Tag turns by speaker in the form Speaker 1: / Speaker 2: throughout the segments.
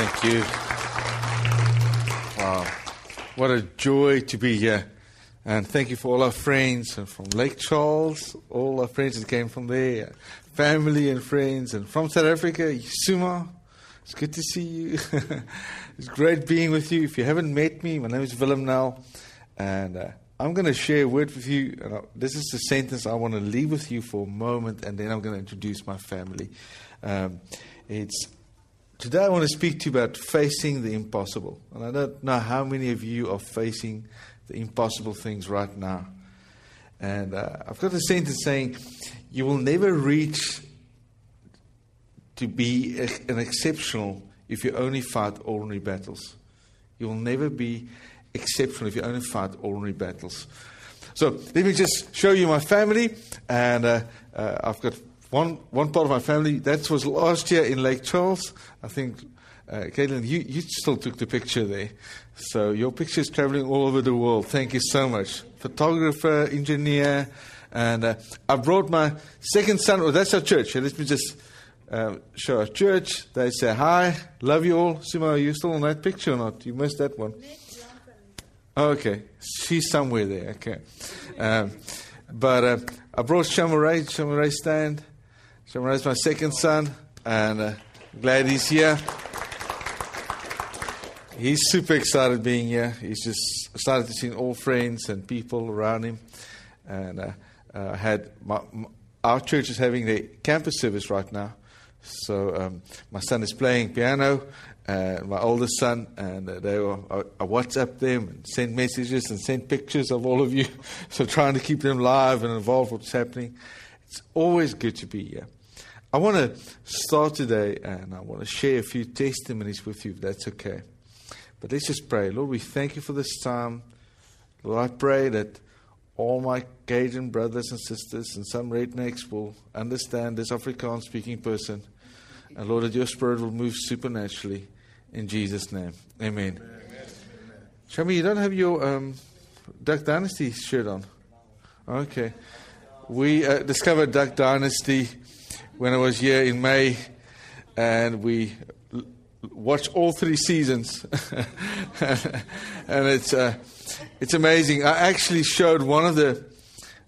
Speaker 1: Thank you. Wow. What a joy to be here. And thank you for all our friends and from Lake Charles, all our friends that came from there, family and friends, and from South Africa, Suma. It's good to see you. it's great being with you. If you haven't met me, my name is Willem Nel, and uh, I'm going to share a word with you. And this is the sentence I want to leave with you for a moment, and then I'm going to introduce my family. Um, it's today I want to speak to you about facing the impossible, and I don't know how many of you are facing the impossible things right now. And uh, I've got a sentence saying, You will never reach to be an exceptional if you only fight ordinary battles. You will never be exceptional if you only fight ordinary battles. So let me just show you my family. And uh, uh, I've got one, one part of my family. That was last year in Lake Charles. I think, uh, Caitlin, you, you still took the picture there. So your picture is traveling all over the world. Thank you so much. Photographer, engineer, and uh, I brought my second son. Oh, that's our church. Let me just uh, show our church. They say hi, love you all. Simo, are you still on that picture or not? You missed that one. Okay, she's somewhere there. Okay, um, but uh, I brought Shamaray. Shamaray stand. Shamaray's my second son, and uh, glad he's here he's super excited being here. He's just started to see all friends and people around him. And uh, uh, had my, my, our church is having their campus service right now. So um, my son is playing piano, uh, my oldest son, and uh, they were, I, I WhatsApp them and send messages and send pictures of all of you. so trying to keep them live and involved with what's happening. It's always good to be here. I want to start today and I want to share a few testimonies with you, if that's okay. But let's just pray. Lord, we thank you for this time. Lord, I pray that all my Cajun brothers and sisters and some rednecks will understand this Afrikaans speaking person. And Lord, that your spirit will move supernaturally in Jesus' name. Amen. Show me, you don't have your um, Duck Dynasty shirt on. Okay. We uh, discovered Duck Dynasty when I was here in May, and we watch all three seasons, and it's uh, it's amazing. I actually showed one of the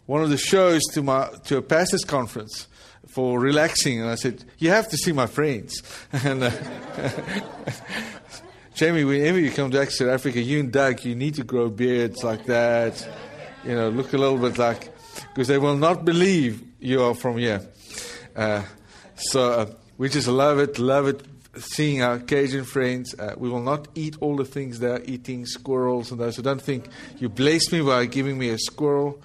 Speaker 1: one of the shows to my to a pastors conference for relaxing, and I said, "You have to see my friends." and uh, Jamie, whenever you come to South Africa, you and Doug, you need to grow beards like that. You know, look a little bit like because they will not believe you are from here. Uh, so uh, we just love it, love it seeing our Cajun friends. Uh, we will not eat all the things they're eating, squirrels and those. So don't think you bless me by giving me a squirrel.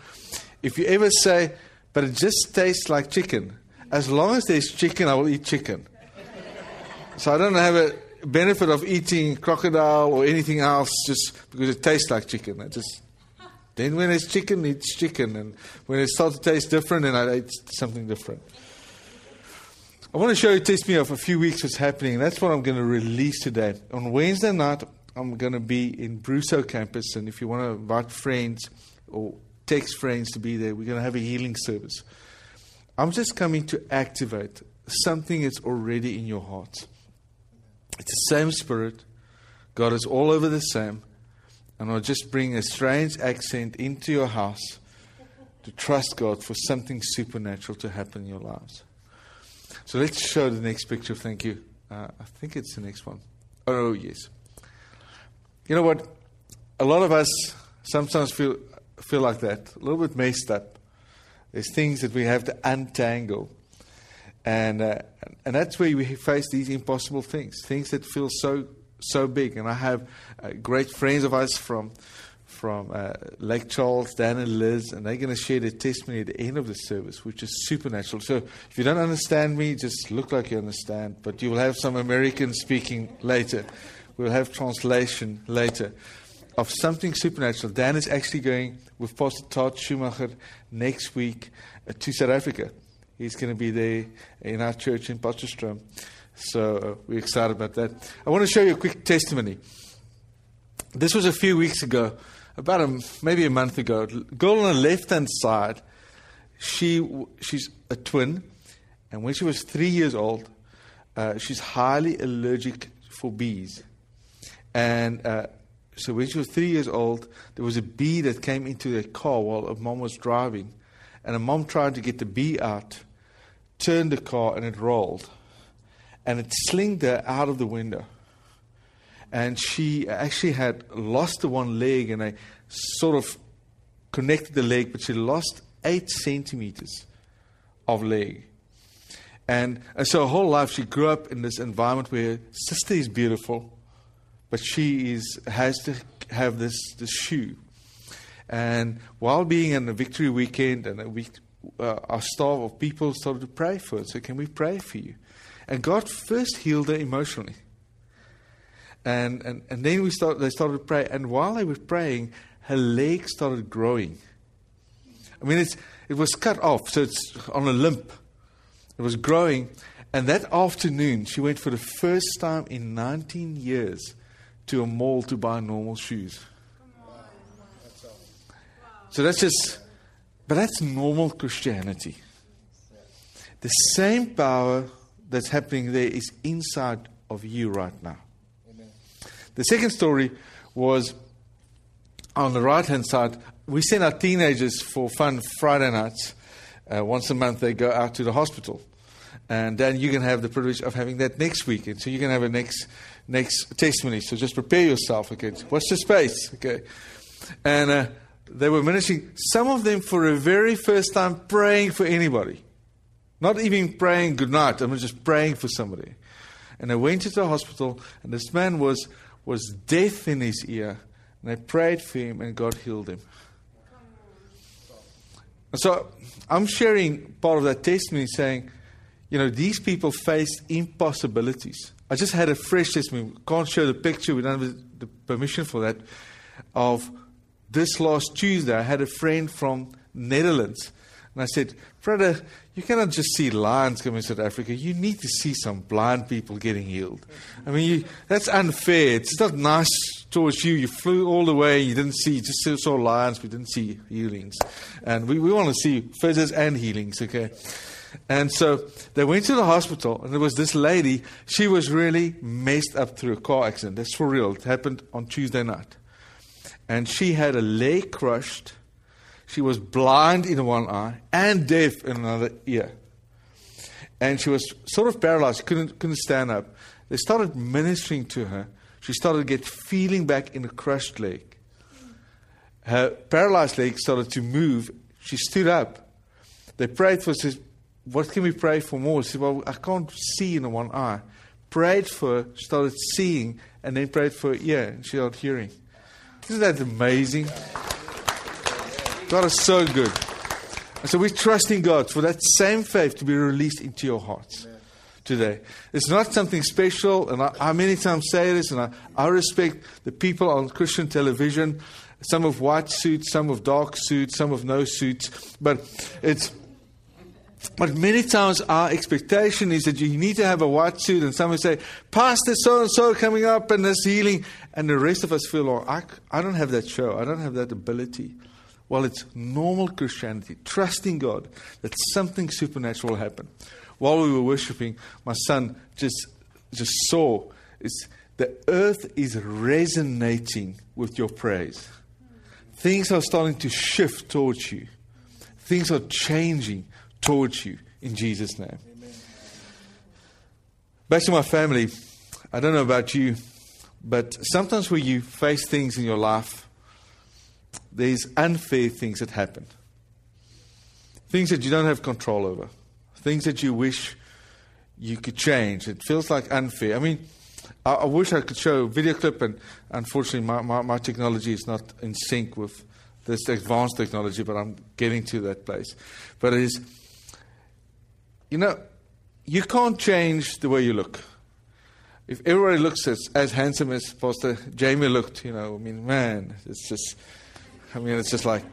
Speaker 1: If you ever say, but it just tastes like chicken, as long as there's chicken, I will eat chicken. So I don't have a benefit of eating crocodile or anything else just because it tastes like chicken. I just then when it's chicken, it's chicken, and when it starts to taste different, then I eat something different. I want to show you a testimony of a few weeks what's happening. That's what I'm going to release today. On Wednesday night, I'm going to be in Brusso campus, and if you want to invite friends or text friends to be there, we're going to have a healing service. I'm just coming to activate something that's already in your heart. It's the same spirit. God is all over the same. And I'll just bring a strange accent into your house to trust God for something supernatural to happen in your lives. So let's show the next picture. Thank you. Uh, I think it's the next one. Oh, yes. You know what? A lot of us sometimes feel feel like that, a little bit messed up. There's things that we have to untangle, and uh, and that's where we face these impossible things, things that feel so so big. And I have uh, great friends of us from from uh, Lake Charles, Dan and Liz, and they're going to share their testimony at the end of the service, which is supernatural. So if you don't understand me, just look like you understand, but you will have some American speaking later. We'll have translation later of something supernatural. Dan is actually going with Pastor Todd Schumacher next week uh, to South Africa. He's going to be there in our church in Potchefstroom. So uh, we're excited about that. I want to show you a quick testimony. This was a few weeks ago about a, maybe a month ago. Girl on the left hand side, she she's a twin, and when she was three years old, uh, she's highly allergic for bees. And uh, so when she was three years old, there was a bee that came into their car while a mom was driving. And a mom tried to get the bee out, turned the car, and it rolled. And it slinged her out of the window. And she actually had lost the one leg, and I sort of connected the leg, but she lost eight centimeters of leg. And, and so her whole life she grew up in this environment where sister is beautiful, but she is, has to have this, this shoe. And while being in a victory weekend and a week, uh, our staff of people started to pray for her. So, can we pray for you? And God first healed her emotionally. And, and, and then we start, they started to pray. And while they were praying, her leg started growing. I mean, it's, it was cut off, so it's on a limp. It was growing. And that afternoon, she went for the first time in 19 years to a mall to buy normal shoes. So that's just, but that's normal Christianity. The same power that's happening there is inside of you right now. The second story was on the right hand side. We send our teenagers for fun Friday nights. Uh, once a month, they go out to the hospital. And then you can have the privilege of having that next weekend. So you can have a next next testimony. So just prepare yourself. Okay, watch the space. Okay, and uh, they were ministering. Some of them for the very first time praying for anybody, not even praying good night. I mean, just praying for somebody. And I went to the hospital, and this man was was deaf in his ear, and I prayed for him, and God healed him. So I'm sharing part of that testimony, saying, you know, these people faced impossibilities. I just had a fresh testimony. Can't show the picture. We don't have the permission for that. Of this last Tuesday, I had a friend from Netherlands, and I said, "Brother, you cannot just see lions coming to South Africa. You need to see some blind people getting healed. I mean, you, that's unfair. It's not nice towards you. You flew all the way. You didn't see, you just saw lions. We didn't see healings, and we, we want to see feathers and healings. Okay." And so they went to the hospital, and there was this lady. She was really messed up through a car accident. That's for real. It happened on Tuesday night. And she had a leg crushed. She was blind in one eye and deaf in another ear. And she was sort of paralyzed. She couldn't, couldn't stand up. They started ministering to her. She started to get feeling back in a crushed leg. Her paralyzed leg started to move. She stood up. They prayed for her what can we pray for more? She said, well, I can't see in one eye. Prayed for her, started seeing, and then prayed for her ear, and she started hearing. Isn't that amazing? God is so good. And so we're trusting God for that same faith to be released into your hearts today. It's not something special, and I, I many times say this, and I, I respect the people on Christian television, some with white suits, some with dark suits, some with no suits, but it's but many times our expectation is that you need to have a white suit and someone say, Pastor so and so coming up and there's healing. And the rest of us feel, oh, I, I don't have that show. I don't have that ability. Well, it's normal Christianity, trusting God that something supernatural will happen. While we were worshiping, my son just, just saw it's, the earth is resonating with your praise. Things are starting to shift towards you. Things are changing towards you in Jesus' name. Amen. Back to my family. I don't know about you, but sometimes when you face things in your life, there's unfair things that happen. Things that you don't have control over. Things that you wish you could change. It feels like unfair. I mean, I, I wish I could show a video clip, and unfortunately, my, my, my technology is not in sync with this advanced technology, but I'm getting to that place. But it is you know, you can't change the way you look. If everybody looks as, as handsome as Pastor Jamie looked, you know, I mean, man, it's just, I mean, it's just like,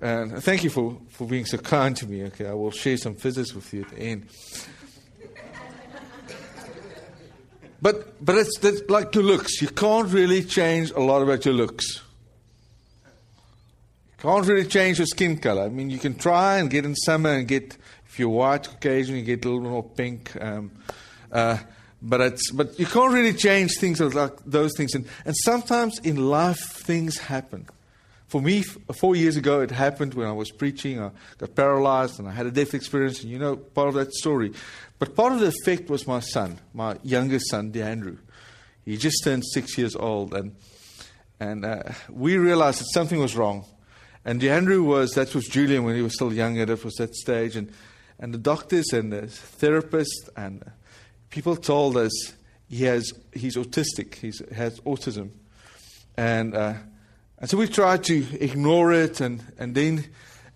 Speaker 1: and thank you for, for being so kind to me. Okay, I will share some physics with you at the end. But but it's, it's like your looks. You can't really change a lot about your looks. You can't really change your skin color. I mean, you can try and get in summer and get if you're white Caucasian, you get a little more pink. Um, uh, but it's but you can't really change things like those things. And and sometimes in life things happen. For me, four years ago, it happened when I was preaching. I got paralyzed and I had a death experience, and you know part of that story. But part of the effect was my son, my youngest son, DeAndrew. He just turned six years old, and and uh, we realized that something was wrong. And DeAndrew was that was Julian when he was still younger. That was that stage, and and the doctors and the therapists and people told us he has he's autistic. He has autism, and. Uh, and so we tried to ignore it, and, and then,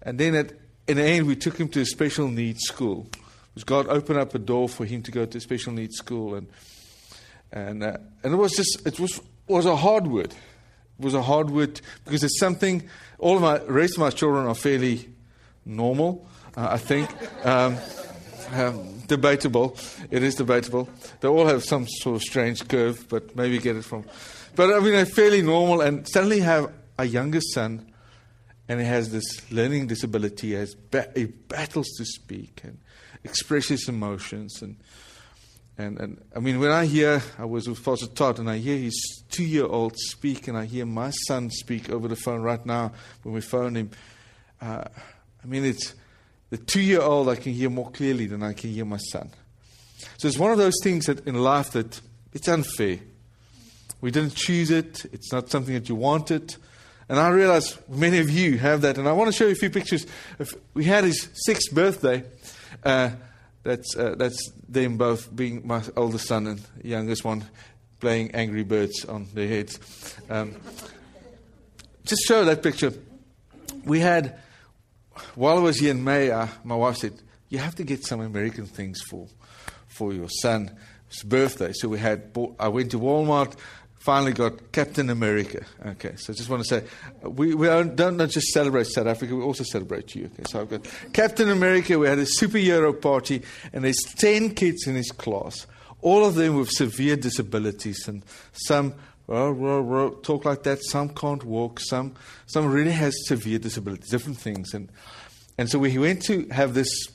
Speaker 1: and then at, in the end, we took him to a special needs school. Because God opened up a door for him to go to a special needs school, and and uh, and it was just it was was a hard word. It was a hard word because it's something. All of my rest of my children are fairly normal, uh, I think. Um, um, debatable. It is debatable. They all have some sort of strange curve, but maybe get it from but I mean, it's fairly normal, and suddenly have a younger son, and he has this learning disability. He has ba- he battles to speak and express his emotions, and and and I mean, when I hear, I was with Pastor Todd, and I hear his two-year-old speak, and I hear my son speak over the phone right now when we phone him. Uh, I mean, it's the two-year-old I can hear more clearly than I can hear my son. So it's one of those things that in life that it's unfair. We didn't choose it. It's not something that you wanted. And I realize many of you have that. And I want to show you a few pictures. We had his sixth birthday. Uh, that's, uh, that's them both being my oldest son and youngest one playing Angry Birds on their heads. Um, just show that picture. We had, while I was here in May, uh, my wife said, You have to get some American things for, for your son's birthday. So we had, I went to Walmart, finally got Captain America. Okay, so I just want to say, we, we don't not just celebrate South Africa, we also celebrate you. Okay, so I've got Captain America, we had a superhero party, and there's 10 kids in his class, all of them with severe disabilities, and some talk like that, some can't walk, some, some really has severe disabilities, different things. And, and so we went to have this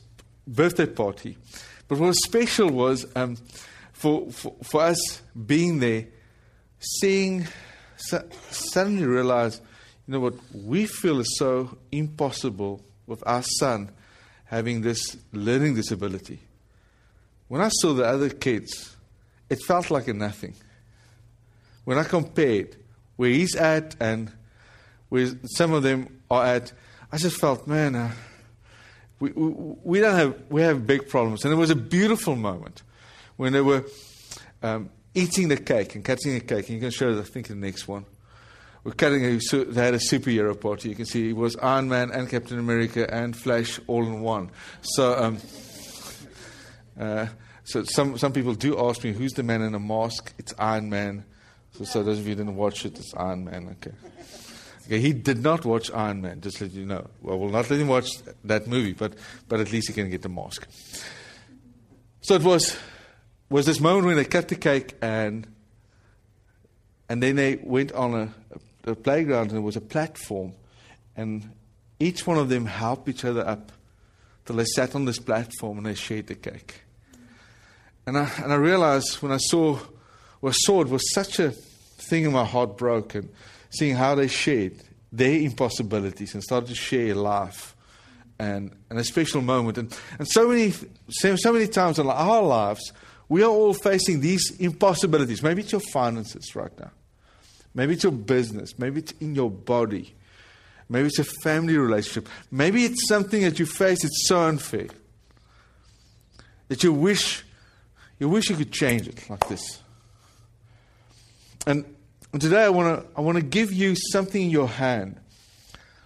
Speaker 1: birthday party. But what was special was um, for, for, for us being there, seeing, suddenly realize, you know what, we feel is so impossible with our son having this learning disability. When I saw the other kids, it felt like a nothing. When I compared where he's at and where some of them are at, I just felt, man, uh, we, we, we, don't have, we have big problems. And it was a beautiful moment when they were um, eating the cake and cutting the cake. And you can show, I think, the next one. We're cutting a, they had a superhero party. You can see it was Iron Man and Captain America and Flash all in one. So, um, uh, so some, some people do ask me, who's the man in a mask? It's Iron Man. So, so those of you who didn't watch it, it's Iron Man. Okay. Okay, he did not watch Iron Man, just let you know. Well, we'll not let him watch that movie, but, but at least he can get the mask. So it was was this moment when they cut the cake and and then they went on a, a, playground and there was a platform and each one of them helped each other up till they sat on this platform and they shared the cake. And I, and I realized when I saw, I saw it was such a thing in my heart broke and seeing how they shared their impossibilities and started to share life and, and a special moment. And, and so, many, so many times in our lives, we are all facing these impossibilities. Maybe it's your finances right now. Maybe it's your business. Maybe it's in your body. Maybe it's a family relationship. Maybe it's something that you face it's so unfair. That you wish you wish you could change it like this. And today I want to I want to give you something in your hand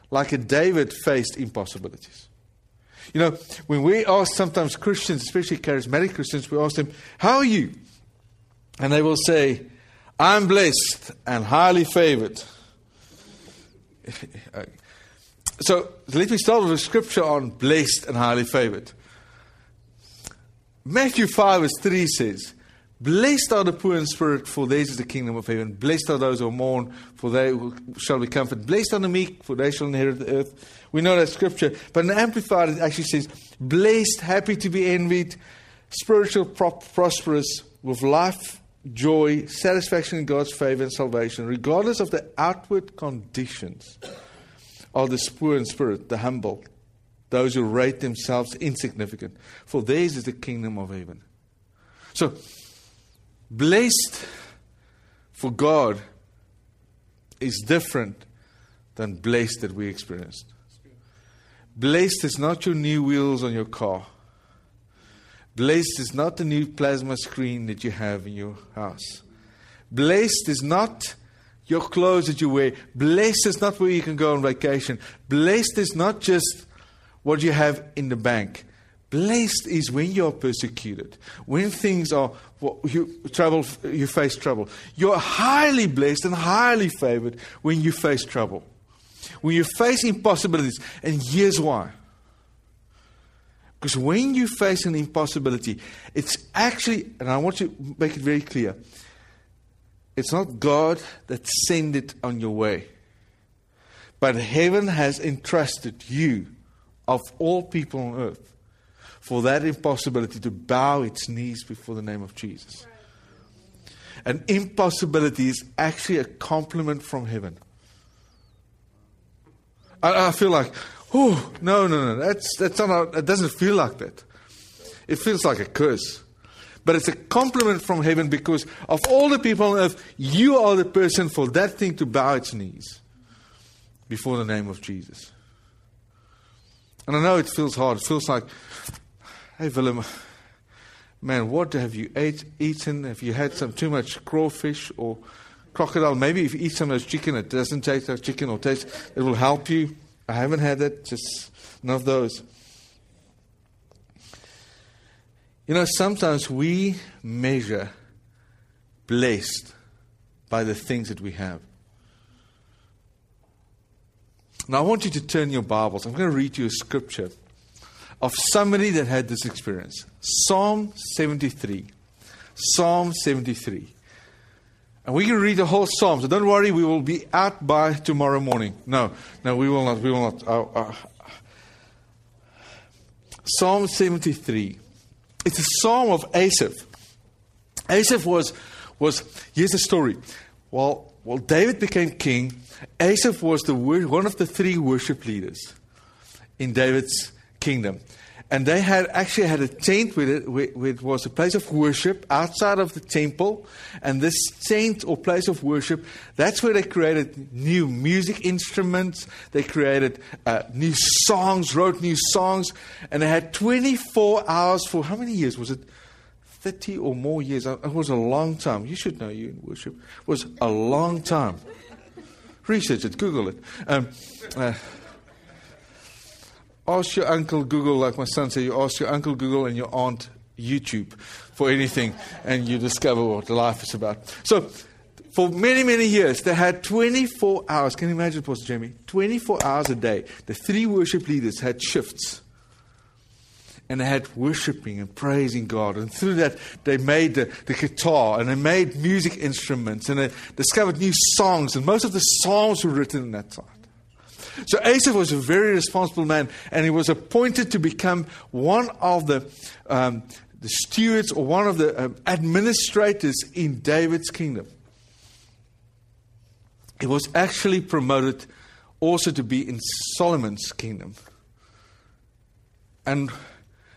Speaker 1: like a David faced impossibilities. You know, when we ask sometimes Christians, especially charismatic Christians, we ask them, How are you? And they will say, I'm blessed and highly favored. so let me start with a scripture on blessed and highly favored. Matthew 5 verse 3 says, Blessed are the poor in spirit, for theirs is the kingdom of heaven. Blessed are those who mourn, for they shall be comforted. Blessed are the meek, for they shall inherit the earth. We know that scripture. But in the Amplified, it actually says, Blessed, happy to be envied, spiritual, prosperous, with life, joy, satisfaction in God's favor and salvation, regardless of the outward conditions, are the poor in spirit, the humble, those who rate themselves insignificant. For theirs is the kingdom of heaven. So, blessed for God is different than blessed that we experienced. Blessed is not your new wheels on your car. Blessed is not the new plasma screen that you have in your house. Blessed is not your clothes that you wear. Blessed is not where you can go on vacation. Blessed is not just what you have in the bank. Blessed is when you are persecuted, when things are you trouble, you face trouble. You're highly blessed and highly favored when you face trouble, when you face impossibilities. And here's why. Because when you face an impossibility, it's actually, and I want to make it very clear, it's not God that sent it on your way, but heaven has entrusted you, of all people on earth, for that impossibility to bow its knees before the name of Jesus. An impossibility is actually a compliment from heaven. I, I feel like, oh, no, no, no, that's, that's not, it doesn't feel like that. It feels like a curse. But it's a compliment from heaven because of all the people on earth, you are the person for that thing to bow its knees before the name of Jesus. And I know it feels hard. It feels like, hey, Willem, man, what have you ate, eaten? Have you had some too much crawfish or crocodile? Maybe if you eat some of those chicken, it doesn't taste like chicken or taste, it will help you. I haven't had that, just none of those. You know, sometimes we measure blessed by the things that we have. Now, I want you to turn your Bibles. I'm going to read you a scripture of somebody that had this experience Psalm 73. Psalm 73. And we can read the whole psalm. So don't worry, we will be out by tomorrow morning. No, no, we will not. We will not. Uh, uh. Psalm 73. It's a psalm of Asaph. Asaph was, was here's the story. While, while David became king, Asaph was the, one of the three worship leaders in David's kingdom. And they had actually had a tent with it, which was a place of worship outside of the temple. And this tent or place of worship, that's where they created new music instruments. They created uh, new songs, wrote new songs. And they had 24 hours for how many years? Was it 30 or more years? Uh, it was a long time. You should know you in worship. It was a long time. Research it, Google it. Um, uh, ask your uncle Google, like my son said, you ask your uncle Google and your aunt YouTube for anything, and you discover what life is about. So, for many, many years, they had 24 hours. Can you imagine, Pastor Jamie? 24 hours a day. The three worship leaders had shifts. And they had worshiping and praising God. And through that, they made the, the guitar and they made music instruments and they discovered new songs. And most of the songs were written in that time. So Asaph was a very responsible man, and he was appointed to become one of the, um, the stewards or one of the um, administrators in David's kingdom. He was actually promoted also to be in Solomon's kingdom. And,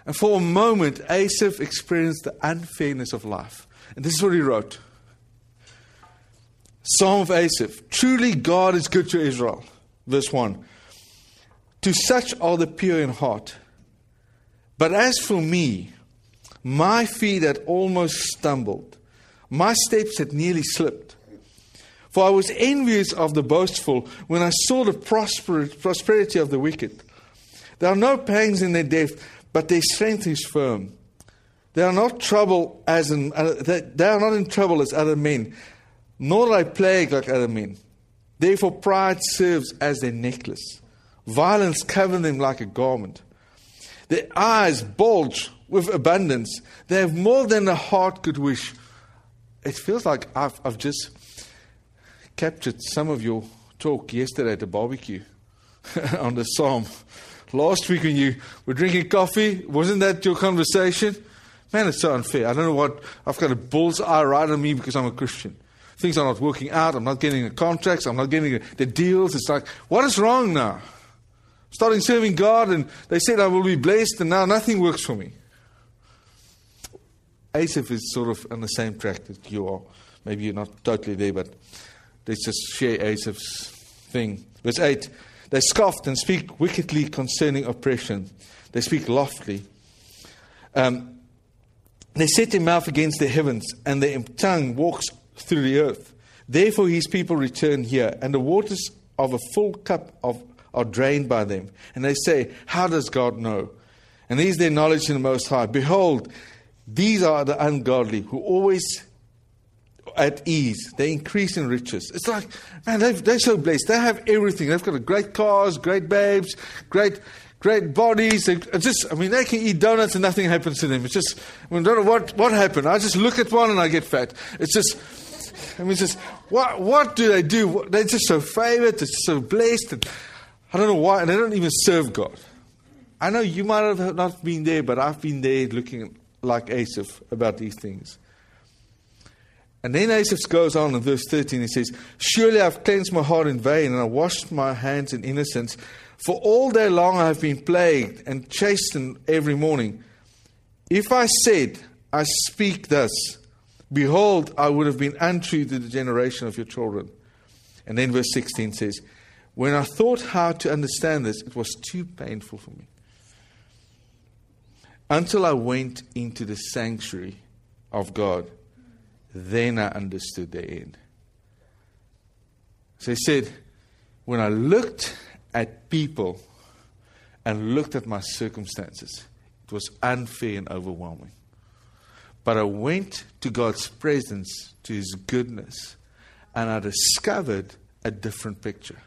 Speaker 1: and for a moment, Asaph experienced the unfairness of life. And this is what he wrote Psalm of Asaph Truly, God is good to Israel verse 1. To such are the pure in heart. But as for me, my feet had almost stumbled, my steps had nearly slipped. For I was envious of the boastful when I saw the prosperity of the wicked. There are no pangs in their death, but their strength is firm. They are not trouble as in, uh, they are not in trouble as other men, nor are they plagued like other men. Therefore, pride serves as their necklace. Violence covers them like a garment. Their eyes bulge with abundance. They have more than a heart could wish. It feels like I've, I've just captured some of your talk yesterday at the barbecue on the psalm. Last week when you were drinking coffee, wasn't that your conversation? Man, it's so unfair. I don't know what, I've got a bull's eye right on me because I'm a Christian. Things are not working out. I'm not getting the contracts. I'm not getting the deals. It's like, what is wrong now? Starting serving God, and they said I will be blessed, and now nothing works for me. Asaph is sort of on the same track that you are. Maybe you're not totally there, but let's just share Asaph's thing. Verse 8 They scoffed and speak wickedly concerning oppression, they speak loftily. Um, they set their mouth against the heavens, and their tongue walks through the earth. Therefore, his people return here, and the waters of a full cup of, are drained by them. And they say, How does God know? And these their knowledge in the Most High. Behold, these are the ungodly who always at ease. They increase in riches. It's like, man, they're so blessed. They have everything. They've got great cars, great babes, great great bodies. They just, I mean, they can eat donuts and nothing happens to them. It's just, I, mean, I don't know what, what happened. I just look at one and I get fat. It's just, I mean, just, what, what do they do? They're just so favored, they're so blessed. And I don't know why, and they don't even serve God. I know you might have not been there, but I've been there looking like Asaph about these things. And then Asaph goes on in verse 13. He says, Surely I've cleansed my heart in vain, and I washed my hands in innocence. For all day long I have been plagued and chastened every morning. If I said, I speak thus, behold, I would have been untrue to the generation of your children. And then verse 16 says, When I thought how to understand this, it was too painful for me. Until I went into the sanctuary of God, then I understood the end. So he said, When I looked at people and looked at my circumstances. It was unfair and overwhelming. But I went to God's presence, to His goodness, and I discovered a different picture.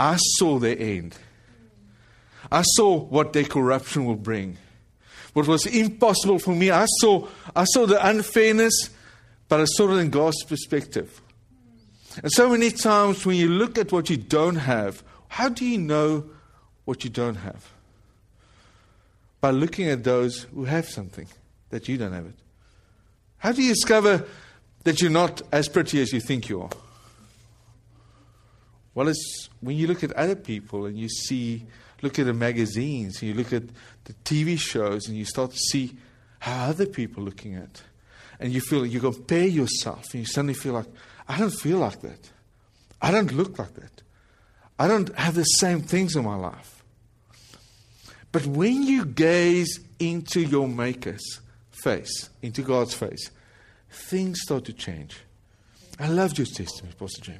Speaker 1: I saw their end. I saw what their corruption will bring. What was impossible for me, I saw, I saw the unfairness, but I saw it in God's perspective. And so many times when you look at what you don't have, how do you know what you don't have? By looking at those who have something that you don't have it. How do you discover that you're not as pretty as you think you are? Well, it's when you look at other people and you see, look at the magazines, and you look at the TV shows, and you start to see how other people are looking at. And you feel, you compare yourself, and you suddenly feel like, I don't feel like that. I don't look like that. I don't have the same things in my life. But when you gaze into your Maker's face, into God's face, things start to change. I loved your testimony, Pastor Jamie.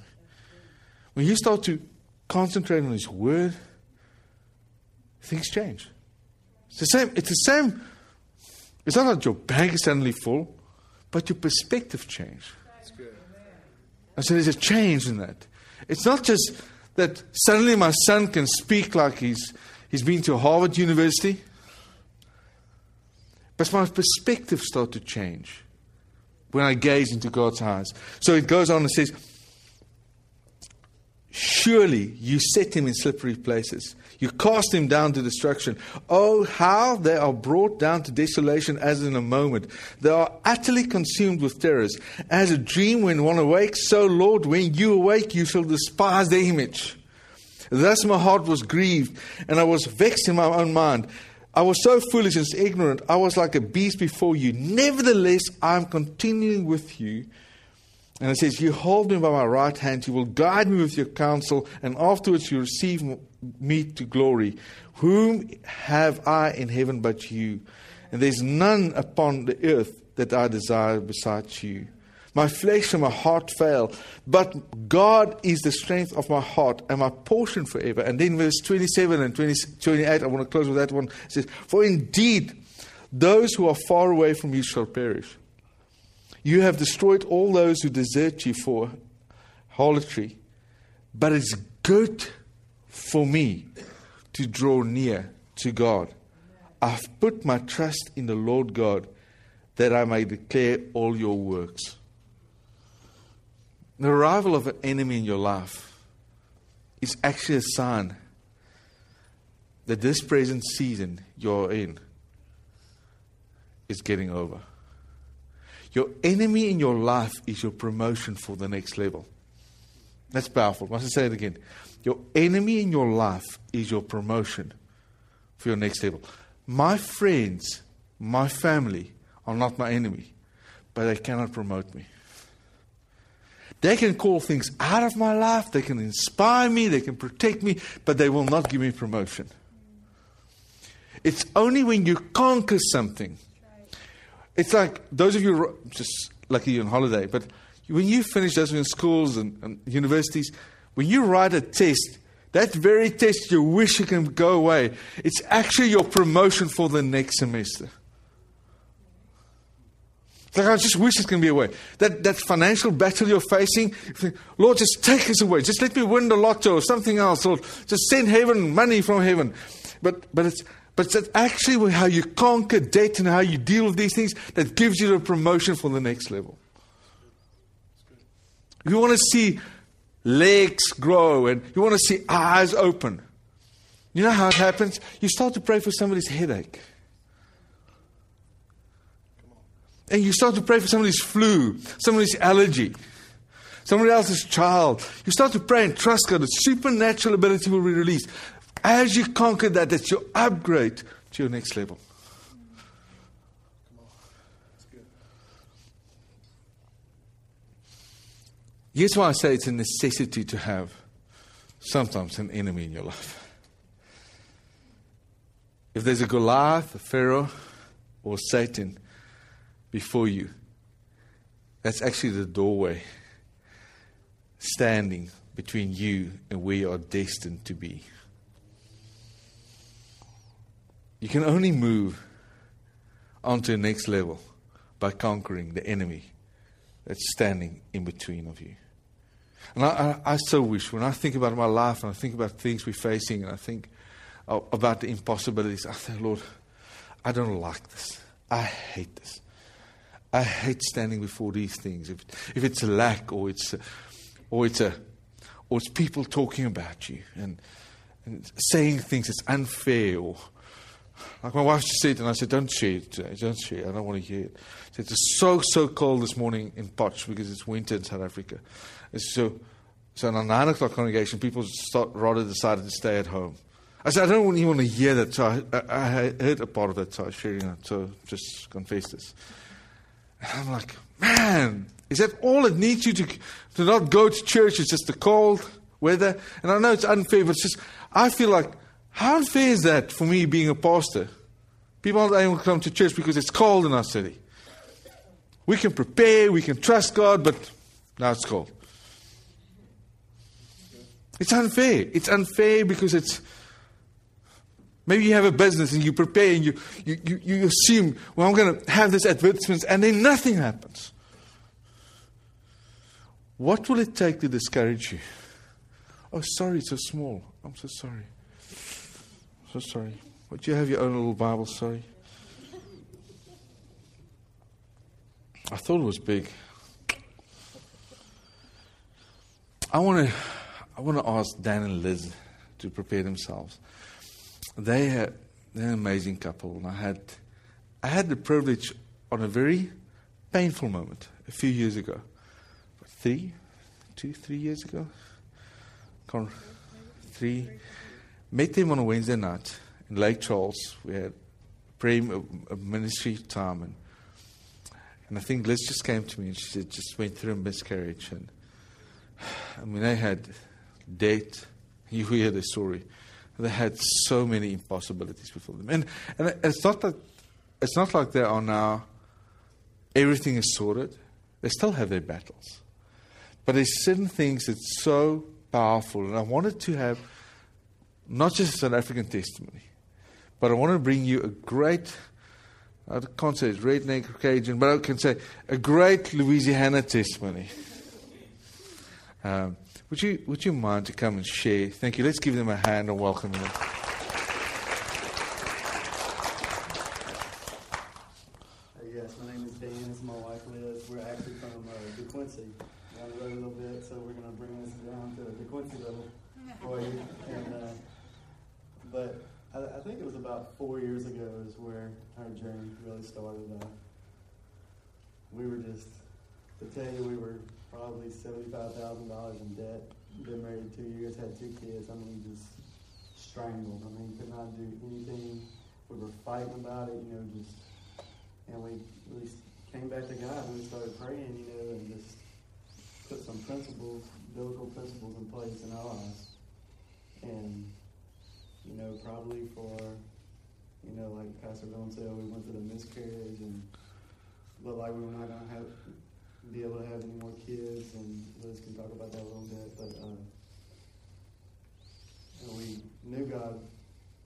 Speaker 1: When you start to concentrate on His Word, things change. It's the same. It's the same. It's not that your bank is suddenly full, but your perspective change. And so there's a change in that. It's not just that suddenly my son can speak like he's, he's been to Harvard University. But my perspective started to change when I gaze into God's eyes. So it goes on and says, Surely you set him in slippery places. You cast him down to destruction. Oh, how they are brought down to desolation as in a moment. They are utterly consumed with terrors. As a dream when one awakes, so, Lord, when you awake, you shall despise the image. Thus my heart was grieved, and I was vexed in my own mind. I was so foolish and ignorant. I was like a beast before you. Nevertheless, I am continuing with you and it says, You hold me by my right hand, you will guide me with your counsel, and afterwards you receive me to glory. Whom have I in heaven but you? And there's none upon the earth that I desire besides you. My flesh and my heart fail, but God is the strength of my heart and my portion forever. And then verse 27 and 20, 28, I want to close with that one. It says, For indeed, those who are far away from you shall perish. You have destroyed all those who desert you for harlotry. But it's good for me to draw near to God. I've put my trust in the Lord God that I may declare all your works. The arrival of an enemy in your life is actually a sign that this present season you're in is getting over. Your enemy in your life is your promotion for the next level. That's powerful. Must I say it again? Your enemy in your life is your promotion for your next level. My friends, my family are not my enemy, but they cannot promote me. They can call things out of my life, they can inspire me, they can protect me, but they will not give me promotion. It's only when you conquer something. It's like those of you, just lucky you're on holiday, but when you finish those in schools and, and universities, when you write a test, that very test you wish it can go away, it's actually your promotion for the next semester. It's like, I just wish it can be away. That, that financial battle you're facing, Lord, just take us away. Just let me win the lotto or something else. Lord, just send heaven, money from heaven. But, but it's, but it's actually how you conquer debt and how you deal with these things that gives you the promotion for the next level. You want to see legs grow and you want to see eyes open. You know how it happens? You start to pray for somebody's headache. And you start to pray for somebody's flu, somebody's allergy, somebody else's child. You start to pray and trust God that supernatural ability will be released. As you conquer that, that's your upgrade to your next level. Here's why I say it's a necessity to have sometimes an enemy in your life. If there's a Goliath, a Pharaoh, or Satan before you, that's actually the doorway standing between you and where you are destined to be. You can only move onto the next level by conquering the enemy that's standing in between of you. And I, I, I, so wish, when I think about my life and I think about things we're facing and I think about the impossibilities, I think, Lord, I don't like this. I hate this. I hate standing before these things. If, if it's a lack or it's a, or it's a or it's people talking about you and, and saying things that's unfair or like my wife just said, and I said, Don't share it today. Don't share it. I don't want to hear it. Said, it's so, so cold this morning in Potch because it's winter in South Africa. It's so, so in a 9 o'clock congregation, people start, rather decided to stay at home. I said, I don't even want to hear that. So I, I, I heard a part of that, so I was sharing. So just confess this. And I'm like, man, is that all it needs you to, to not go to church? It's just the cold weather. And I know it's unfair, but it's just, I feel like how unfair is that for me being a pastor? People aren't able to come to church because it's cold in our city. We can prepare, we can trust God, but now it's cold. It's unfair. It's unfair because it's maybe you have a business and you prepare and you, you, you, you assume, well, I'm going to have this advertisement, and then nothing happens. What will it take to discourage you? Oh, sorry, it's so small. I'm so sorry. So sorry. Would you have your own little Bible? Sorry. I thought it was big. I want to, I want to ask Dan and Liz to prepare themselves. They are, they're an amazing couple, and I had, I had the privilege on a very painful moment a few years ago, three, two, three years ago, three met them on a Wednesday night in Lake Charles. We had prayer, a ministry time, and and I think Liz just came to me and she said, just went through a miscarriage, and I mean they had debt. You hear the story. They had so many impossibilities before them, and and it's not that it's not like they are now. Everything is sorted. They still have their battles, but there's certain things that's so powerful, and I wanted to have not just an African testimony, but I want to bring you a great, I can't say it's redneck Cajun, but I can say a great Louisiana testimony. Um, would you would you mind to come and share? Thank you. Let's give them a hand and welcome them.
Speaker 2: Yes, my name is Dan. This is my wife Liz. We're actually from uh, DeQuincy, down the road a little bit, so we're going to bring this down to the DeQuincy level for you. And uh, but I, I think it was about four years ago is where our journey really started. Uh, we were just, to tell you, we were probably seventy-five thousand dollars in debt. Been married two years, had two kids. I mean, just strangled. I mean, could not do anything. We were fighting about it, you know, just, and we we came back to God and we started praying, you know, and just put some principles, biblical principles in place in our lives. And you know, probably for, you know, like Pastor Bill said, we went through the miscarriage and looked like we were not going to have be able to have any more kids, and Liz can talk about that a little bit. But uh, we knew God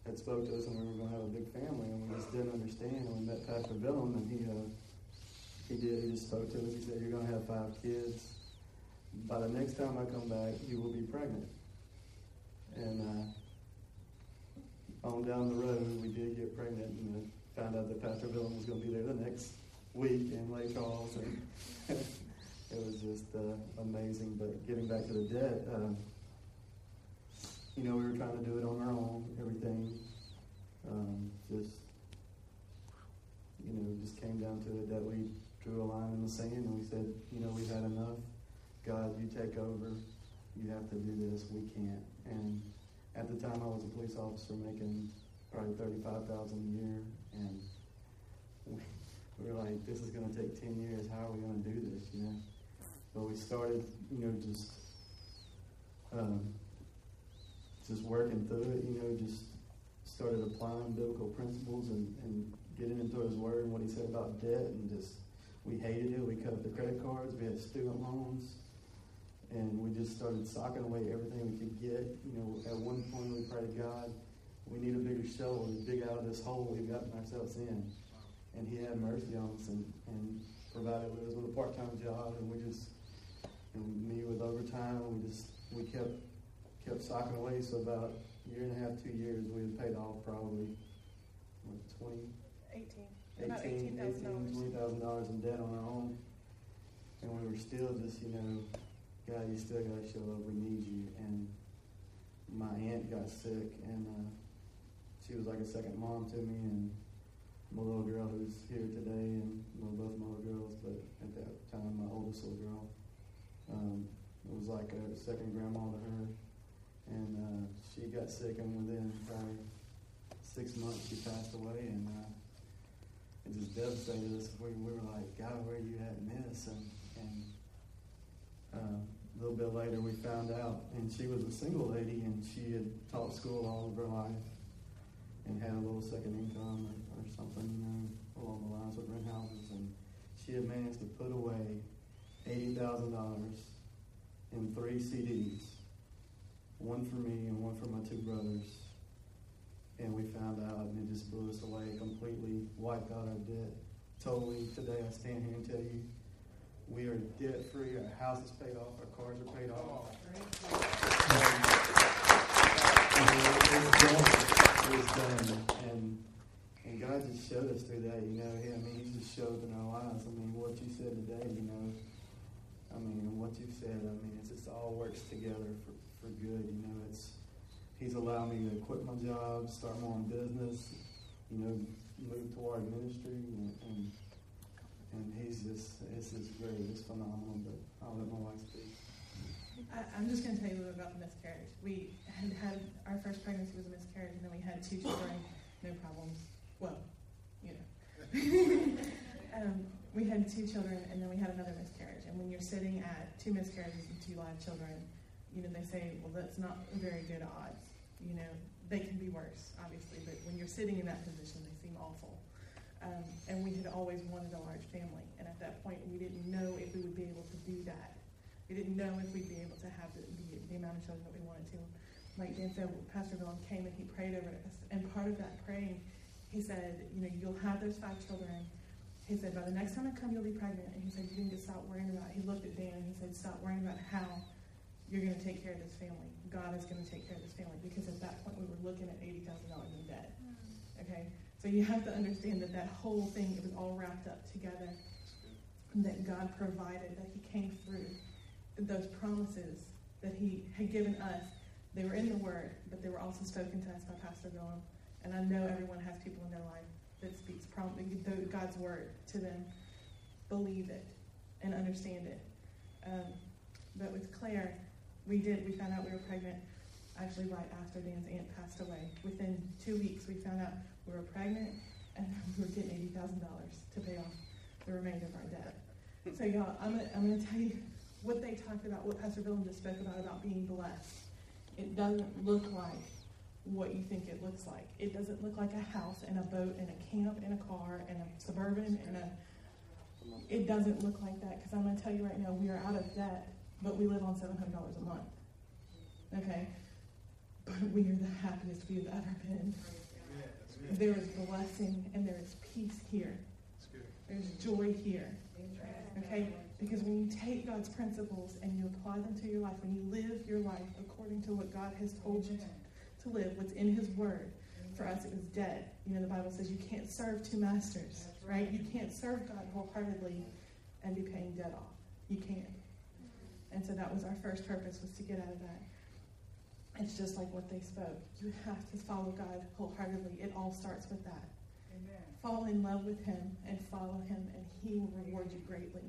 Speaker 2: had spoke to us, and we were going to have a big family, and we just didn't understand. And we met Pastor Willem, and he uh, he did. He just spoke to us. He said, "You're going to have five kids. By the next time I come back, you will be pregnant." And uh, on down the road, we did get pregnant and found out that Pastor Willem was going to be there the next week in Lake Charles. And it was just uh, amazing. But getting back to the debt, um, you know, we were trying to do it on our own, everything. Um, just, you know, just came down to it that we drew a line in the sand and we said, you know, we've had enough. God, you take over. You have to do this. We can't. And at the time, I was a police officer making probably thirty-five thousand a year, and we, we were like, "This is going to take ten years. How are we going to do this?" You know. But we started, you know, just um, just working through it. You know, just started applying biblical principles and, and getting into His Word and what He said about debt, and just we hated it. We cut up the credit cards. We had student loans and we just started socking away everything we could get. You know, at one point we prayed to God, we need a bigger shovel to dig out of this hole we've gotten ourselves in. And He had mercy on us and, and provided us with a part-time job, and we just, and me with overtime, we just, we kept kept socking away. So about a year and a half, two years, we had paid off probably what, 20,
Speaker 3: 18,
Speaker 2: 18,
Speaker 3: about eighteen thousand dollars.
Speaker 2: twenty thousand dollars in debt on our own, and we were still just, you know, God, you still got to show up. We need you. And my aunt got sick, and uh, she was like a second mom to me. And my little girl, who's here today, and well, both my little girls, but at that time, my oldest little girl, um, it was like a second grandma to her. And uh, she got sick, and within probably six months, she passed away. And uh, it just devastated us. We, we were like, God, where you at in this? And, and uh, a little bit later, we found out, and she was a single lady, and she had taught school all of her life, and had a little second income or, or something, you know, along the lines with rent houses, and she had managed to put away eighty thousand dollars in three CDs, one for me and one for my two brothers, and we found out, and it just blew us away, completely wiped out our debt. Totally, today I stand here and tell you we are debt free. Our house is paid off. Our cars are paid off. Oh, it was done. And, and God just showed us through that. You know, I mean, He just showed in our lives. I mean, what you said today, you know, I mean, what you said, I mean, it's just all works together for, for good. You know, it's He's allowed me to quit my job, start my own business, you know, move toward ministry, and, and and he's just, it's just great, it's phenomenal, but I'll let my wife speak.
Speaker 3: I, I'm just going to tell you a little about the miscarriage. We had had our first pregnancy was a miscarriage, and then we had two children, no problems. Well, you know. um, we had two children, and then we had another miscarriage. And when you're sitting at two miscarriages and two live children, you know, they say, well, that's not very good odds. You know, they can be worse, obviously, but when you're sitting in that position, they seem awful. Um, and we had always wanted a large family. And at that point, we didn't know if we would be able to do that. We didn't know if we'd be able to have the, the, the amount of children that we wanted to. Like Dan said, Pastor Willem came and he prayed over us. And part of that praying, he said, you know, you'll have those five children. He said, by the next time I come, you'll be pregnant. And he said, you need to stop worrying about, it. he looked at Dan and he said, stop worrying about how you're going to take care of this family. God is going to take care of this family. Because at that point, we were looking at $80,000 in debt. Okay? So you have to understand that that whole thing, it was all wrapped up together. That God provided, that He came through. Those promises that He had given us, they were in the Word, but they were also spoken to us by Pastor Willem And I know everyone has people in their life that speaks prom- God's word to them. Believe it and understand it. Um, but with Claire, we did, we found out we were pregnant actually right after Dan's aunt passed away. Within two weeks, we found out we were pregnant and we were getting $80,000 to pay off the remainder of our debt. So, y'all, I'm going I'm to tell you what they talked about, what Pastor Willem just spoke about, about being blessed. It doesn't look like what you think it looks like. It doesn't look like a house and a boat and a camp and a car and a suburban and a. It doesn't look like that because I'm going to tell you right now, we are out of debt, but we live on $700 a month. Okay? But we are the happiest we've ever been. There is blessing and there is peace here. There's joy here. Okay? Because when you take God's principles and you apply them to your life, when you live your life according to what God has told you to, to live, what's in His Word, for us it was dead. You know, the Bible says you can't serve two masters, right? You can't serve God wholeheartedly and be paying debt off. You can't. And so that was our first purpose was to get out of that. It's just like what they spoke. You have to follow God wholeheartedly. It all starts with that. Amen. Fall in love with Him and follow Him, and He will reward you greatly.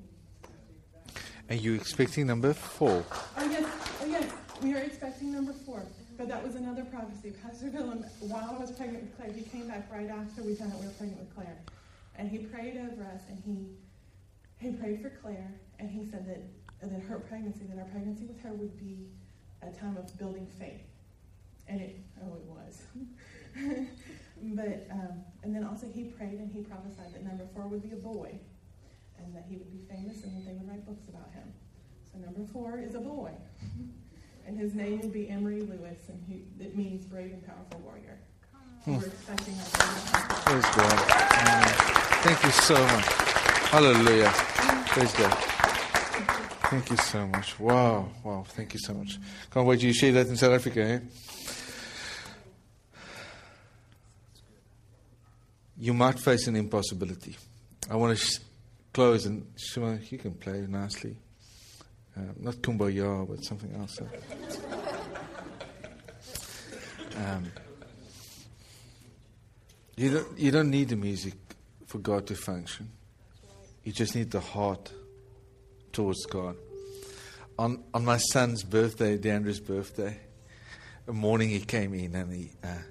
Speaker 1: And you expecting number four?
Speaker 3: Oh yes, oh yes, we are expecting number four. But that was another prophecy. Pastor Willem, while I was pregnant with Claire, he came back right after we found out we were pregnant with Claire, and he prayed over us, and he he prayed for Claire, and he said that that her pregnancy, then our pregnancy with her would be a time of building faith, and it oh it was. but um, and then also he prayed and he prophesied that number four would be a boy, and that he would be famous and that they would write books about him. So number four is a boy. And his name will be Emery Lewis, and he, it means brave and powerful warrior. Hmm. We're expecting that. Praise
Speaker 1: God. Thank you so much. Hallelujah. Praise God. Thank you so much. Wow, wow. Thank you so much. Can't wait to share that in South Africa, eh? You might face an impossibility. I want to sh- close and Shima, you can play nicely. Uh, not kumbaya, but something else. Um, you don't you don't need the music for God to function. You just need the heart towards God. On on my son's birthday, Dandra's birthday, a morning he came in and he uh,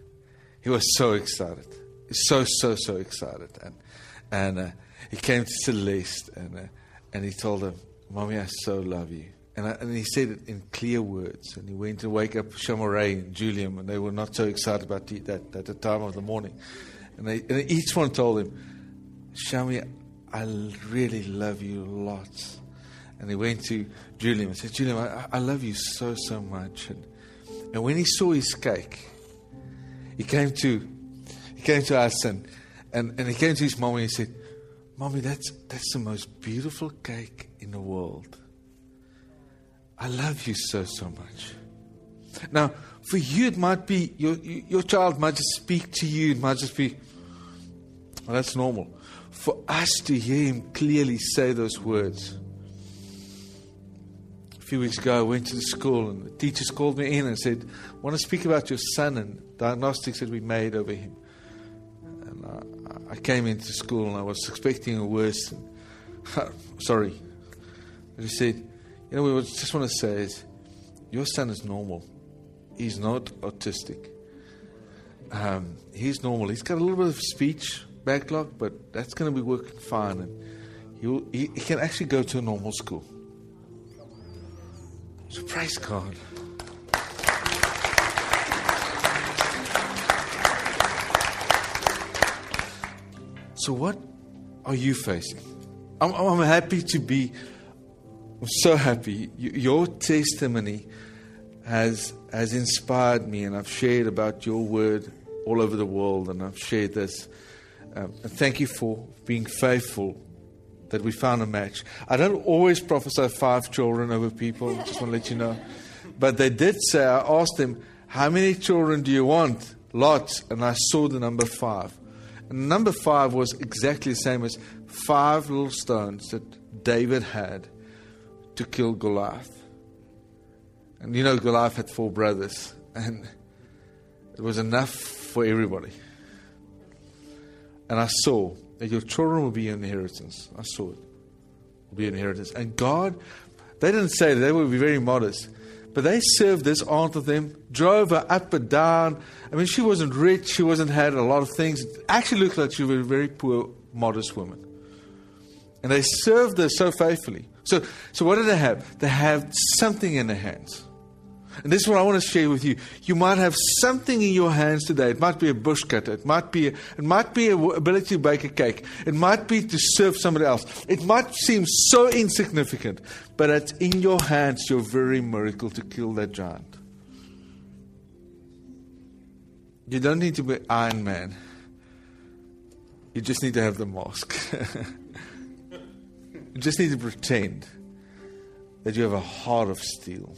Speaker 1: he was so excited, so so so excited, and and. Uh, he came to Celeste and, uh, and he told her, Mommy, I so love you. And, I, and he said it in clear words. And he went to wake up Shamaray and Julian, and they were not so excited about the, that at the time of the morning. And, they, and each one told him, Shami, I really love you lots. And he went to Julian and said, Julian, I, I love you so, so much. And, and when he saw his cake, he came to, he came to us and, and, and he came to his mom and he said, Mommy, that's, that's the most beautiful cake in the world. I love you so, so much. Now, for you, it might be, your, your child might just speak to you, it might just be, well, that's normal. For us to hear him clearly say those words. A few weeks ago, I went to the school and the teachers called me in and said, I want to speak about your son and diagnostics that we made over him. And I, I came into school and I was expecting a worse. Sorry. He said, You know, we just want to say is, your son is normal. He's not autistic. Um, he's normal. He's got a little bit of speech backlog, but that's going to be working fine. And he, he can actually go to a normal school. So praise God. So, what are you facing? I'm, I'm happy to be, I'm so happy. Your testimony has, has inspired me, and I've shared about your word all over the world, and I've shared this. Um, and thank you for being faithful that we found a match. I don't always prophesy five children over people, just want to let you know. But they did say, I asked them, How many children do you want? Lots. And I saw the number five. And number five was exactly the same as five little stones that David had to kill Goliath. And you know, Goliath had four brothers, and it was enough for everybody. And I saw that your children will be an inheritance. I saw it. Will be an inheritance. And God, they didn't say that, they would be very modest. But they served this aunt of them, drove her up and down. I mean, she wasn't rich, she wasn't had a lot of things. It actually looked like she was a very poor, modest woman. And they served her so faithfully. So, so what did they have? They had something in their hands. And this is what I want to share with you. You might have something in your hands today. It might be a bush cutter. It might be, a, it might be ability to bake a cake. It might be to serve somebody else. It might seem so insignificant, but it's in your hands your very miracle to kill that giant. You don't need to be Iron Man. You just need to have the mask. you just need to pretend that you have a heart of steel.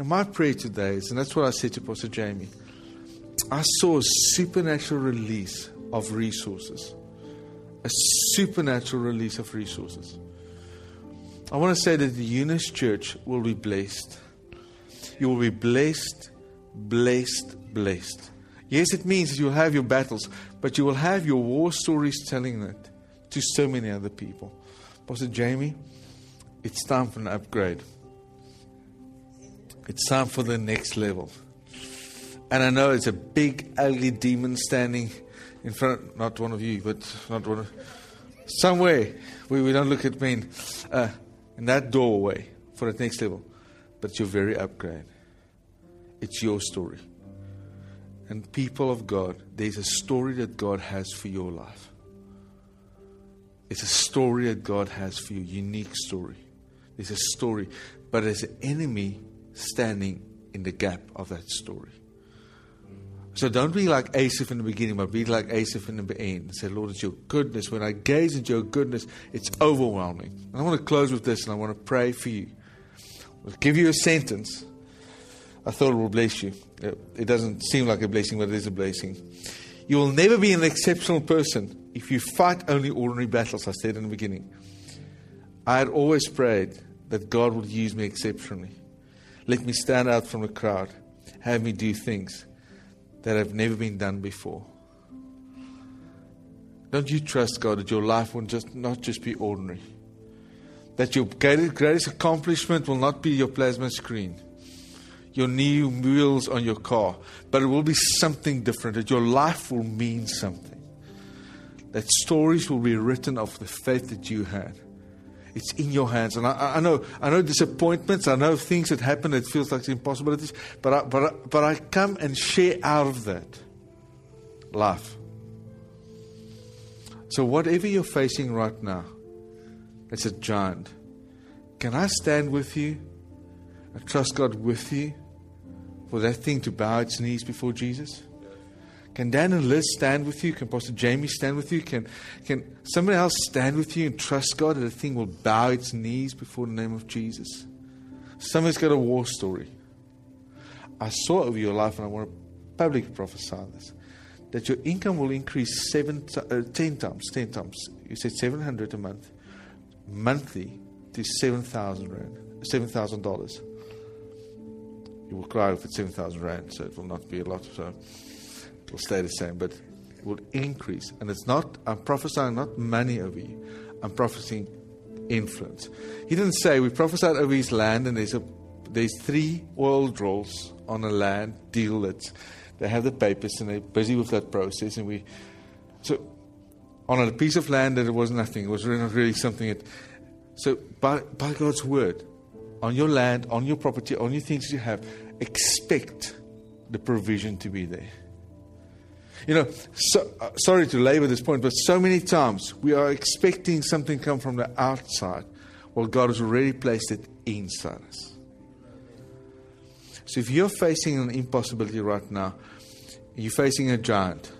Speaker 1: And my prayer today is, and that's what I said to Pastor Jamie, I saw a supernatural release of resources. A supernatural release of resources. I want to say that the Eunice Church will be blessed. You will be blessed, blessed, blessed. Yes, it means you'll have your battles, but you will have your war stories telling that to so many other people. Pastor Jamie, it's time for an upgrade. It's time for the next level. And I know it's a big, ugly demon standing in front, not one of you, but not one of, somewhere where we don't look at me in, uh, in that doorway for the next level. But your very upgrade. It's your story. And people of God, there's a story that God has for your life. It's a story that God has for you, unique story. There's a story. But there's an enemy standing in the gap of that story. So don't be like Asaph in the beginning, but be like Asaph in the end. Say, Lord, it's your goodness. When I gaze into your goodness, it's overwhelming. And I want to close with this, and I want to pray for you. I'll give you a sentence. I thought it will bless you. It doesn't seem like a blessing, but it is a blessing. You will never be an exceptional person if you fight only ordinary battles, I said in the beginning. I had always prayed that God would use me exceptionally. Let me stand out from the crowd. Have me do things that have never been done before. Don't you trust God that your life will just not just be ordinary? That your greatest accomplishment will not be your plasma screen, your new wheels on your car, but it will be something different, that your life will mean something. That stories will be written of the faith that you had. It's in your hands. And I, I, know, I know disappointments. I know things that happen that feels like impossibilities. But I, but I, but I come and share out of that life. So whatever you're facing right now, it's a giant. Can I stand with you and trust God with you for that thing to bow its knees before Jesus? Can Dan and Liz stand with you? Can Pastor Jamie stand with you? Can, can somebody else stand with you and trust God that the thing will bow its knees before the name of Jesus? Somebody's got a war story. I saw over your life, and I want to publicly prophesy on this that your income will increase seven, uh, 10 times. 10 times. You said 700 a month. Monthly to 7,000 Rand. $7,000. You will cry if it's 7,000 Rand, so it will not be a lot. So will stay the same, but will increase. And it's not, I'm prophesying not money over you, I'm prophesying influence. He didn't say, we prophesied over his land, and there's, a, there's three oil drills on a land deal that they have the papers and they're busy with that process. And we, so on a piece of land that it was nothing, it was really, not really something that, so by, by God's word, on your land, on your property, on your things you have, expect the provision to be there. You know, so, uh, sorry to labor this point, but so many times we are expecting something come from the outside, while God has already placed it inside us. So if you're facing an impossibility right now, you're facing a giant,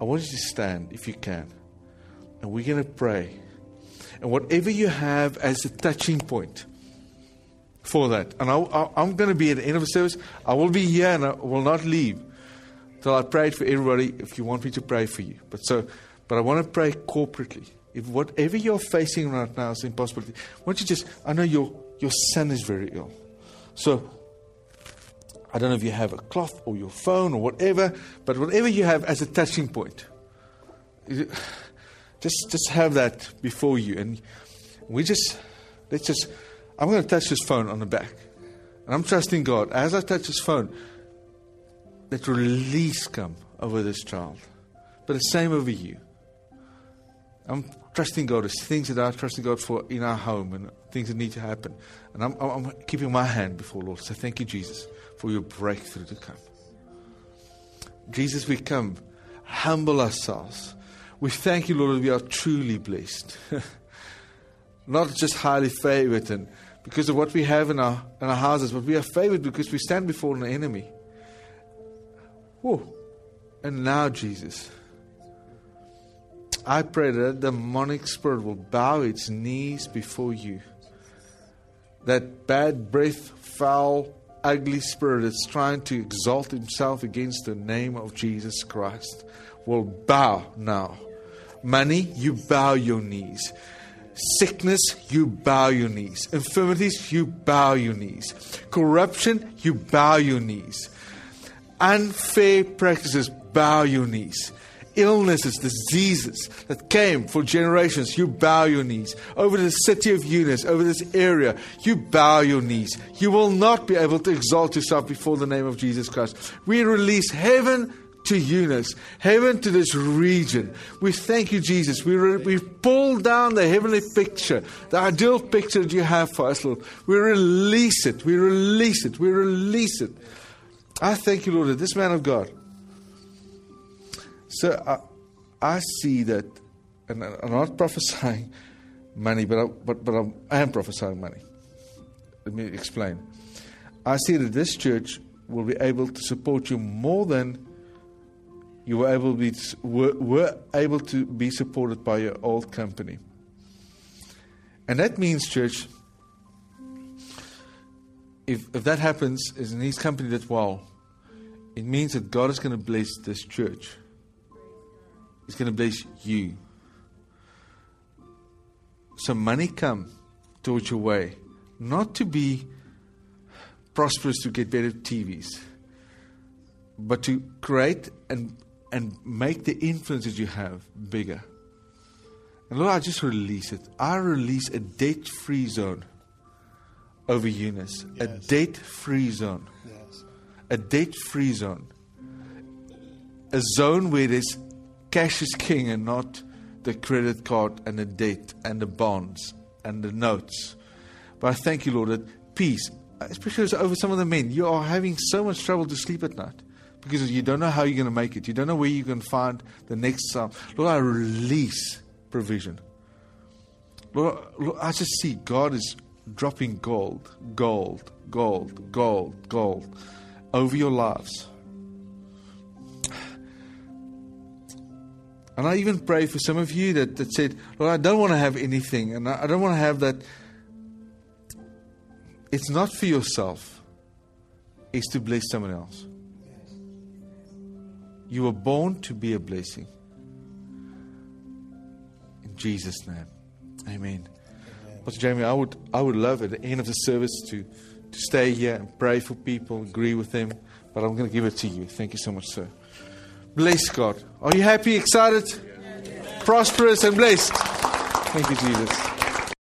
Speaker 1: I want you to stand if you can. And we're going to pray. And whatever you have as a touching point, for that. And I, am going to be at the end of the service. I will be here and I will not leave till I prayed for everybody. If you want me to pray for you, but so, but I want to pray corporately. If whatever you're facing right now is impossibility, why don't you just? I know your your son is very ill, so I don't know if you have a cloth or your phone or whatever, but whatever you have as a touching point, just just have that before you, and we just let's just. I'm going to touch this phone on the back, and I'm trusting God as I touch this phone. Let release come over this child, but the same over you. I'm trusting God. There's things that I'm trusting God for in our home and things that need to happen. And I'm, I'm keeping my hand before Lord. So thank you, Jesus, for your breakthrough to come. Jesus, we come, humble ourselves. We thank you, Lord, that we are truly blessed. Not just highly favored and because of what we have in our, in our houses, but we are favored because we stand before an enemy. Whoa. And now, Jesus, I pray that the demonic spirit will bow its knees before you. That bad breath, foul, ugly spirit that's trying to exalt himself against the name of Jesus Christ will bow now. Money, you bow your knees. Sickness, you bow your knees. Infirmities, you bow your knees. Corruption, you bow your knees. Unfair practices, bow your knees illnesses, diseases that came for generations, you bow your knees. Over the city of Eunice, over this area, you bow your knees. You will not be able to exalt yourself before the name of Jesus Christ. We release heaven to Eunice, heaven to this region. We thank you, Jesus. We, re- we pull down the heavenly picture, the ideal picture that you have for us, Lord. We release it. We release it. We release it. I thank you, Lord, that this man of God so I, I see that, and I'm not prophesying money, but, I, but, but I'm, I am prophesying money. Let me explain. I see that this church will be able to support you more than you were able to be, were, were able to be supported by your old company. And that means, church, if, if that happens, is in his company that well, it means that God is going to bless this church. He's going to bless you. So money come towards your way, not to be prosperous to get better TVs, but to create and and make the influences you have bigger. And Lord, I just release it. I release a debt free zone over Eunice. Yes. A debt free zone. Yes. A debt free zone. A zone where there's cash is king and not the credit card and the debt and the bonds and the notes. But I thank you, Lord, that peace, especially over some of the men, you are having so much trouble to sleep at night because you don't know how you're going to make it. You don't know where you're going to find the next sum. Lord, I release provision. Lord, Lord, I just see God is dropping gold, gold, gold, gold, gold over your lives. And I even pray for some of you that, that said, Lord, I don't want to have anything, and I, I don't want to have that. It's not for yourself, it's to bless someone else. You were born to be a blessing. In Jesus' name. Amen. Amen. Pastor Jamie, I would I would love at the end of the service to, to stay here and pray for people, agree with them, but I'm going to give it to you. Thank you so much, sir. Bless God. Are you happy, excited, prosperous, and blessed? Thank you, Jesus.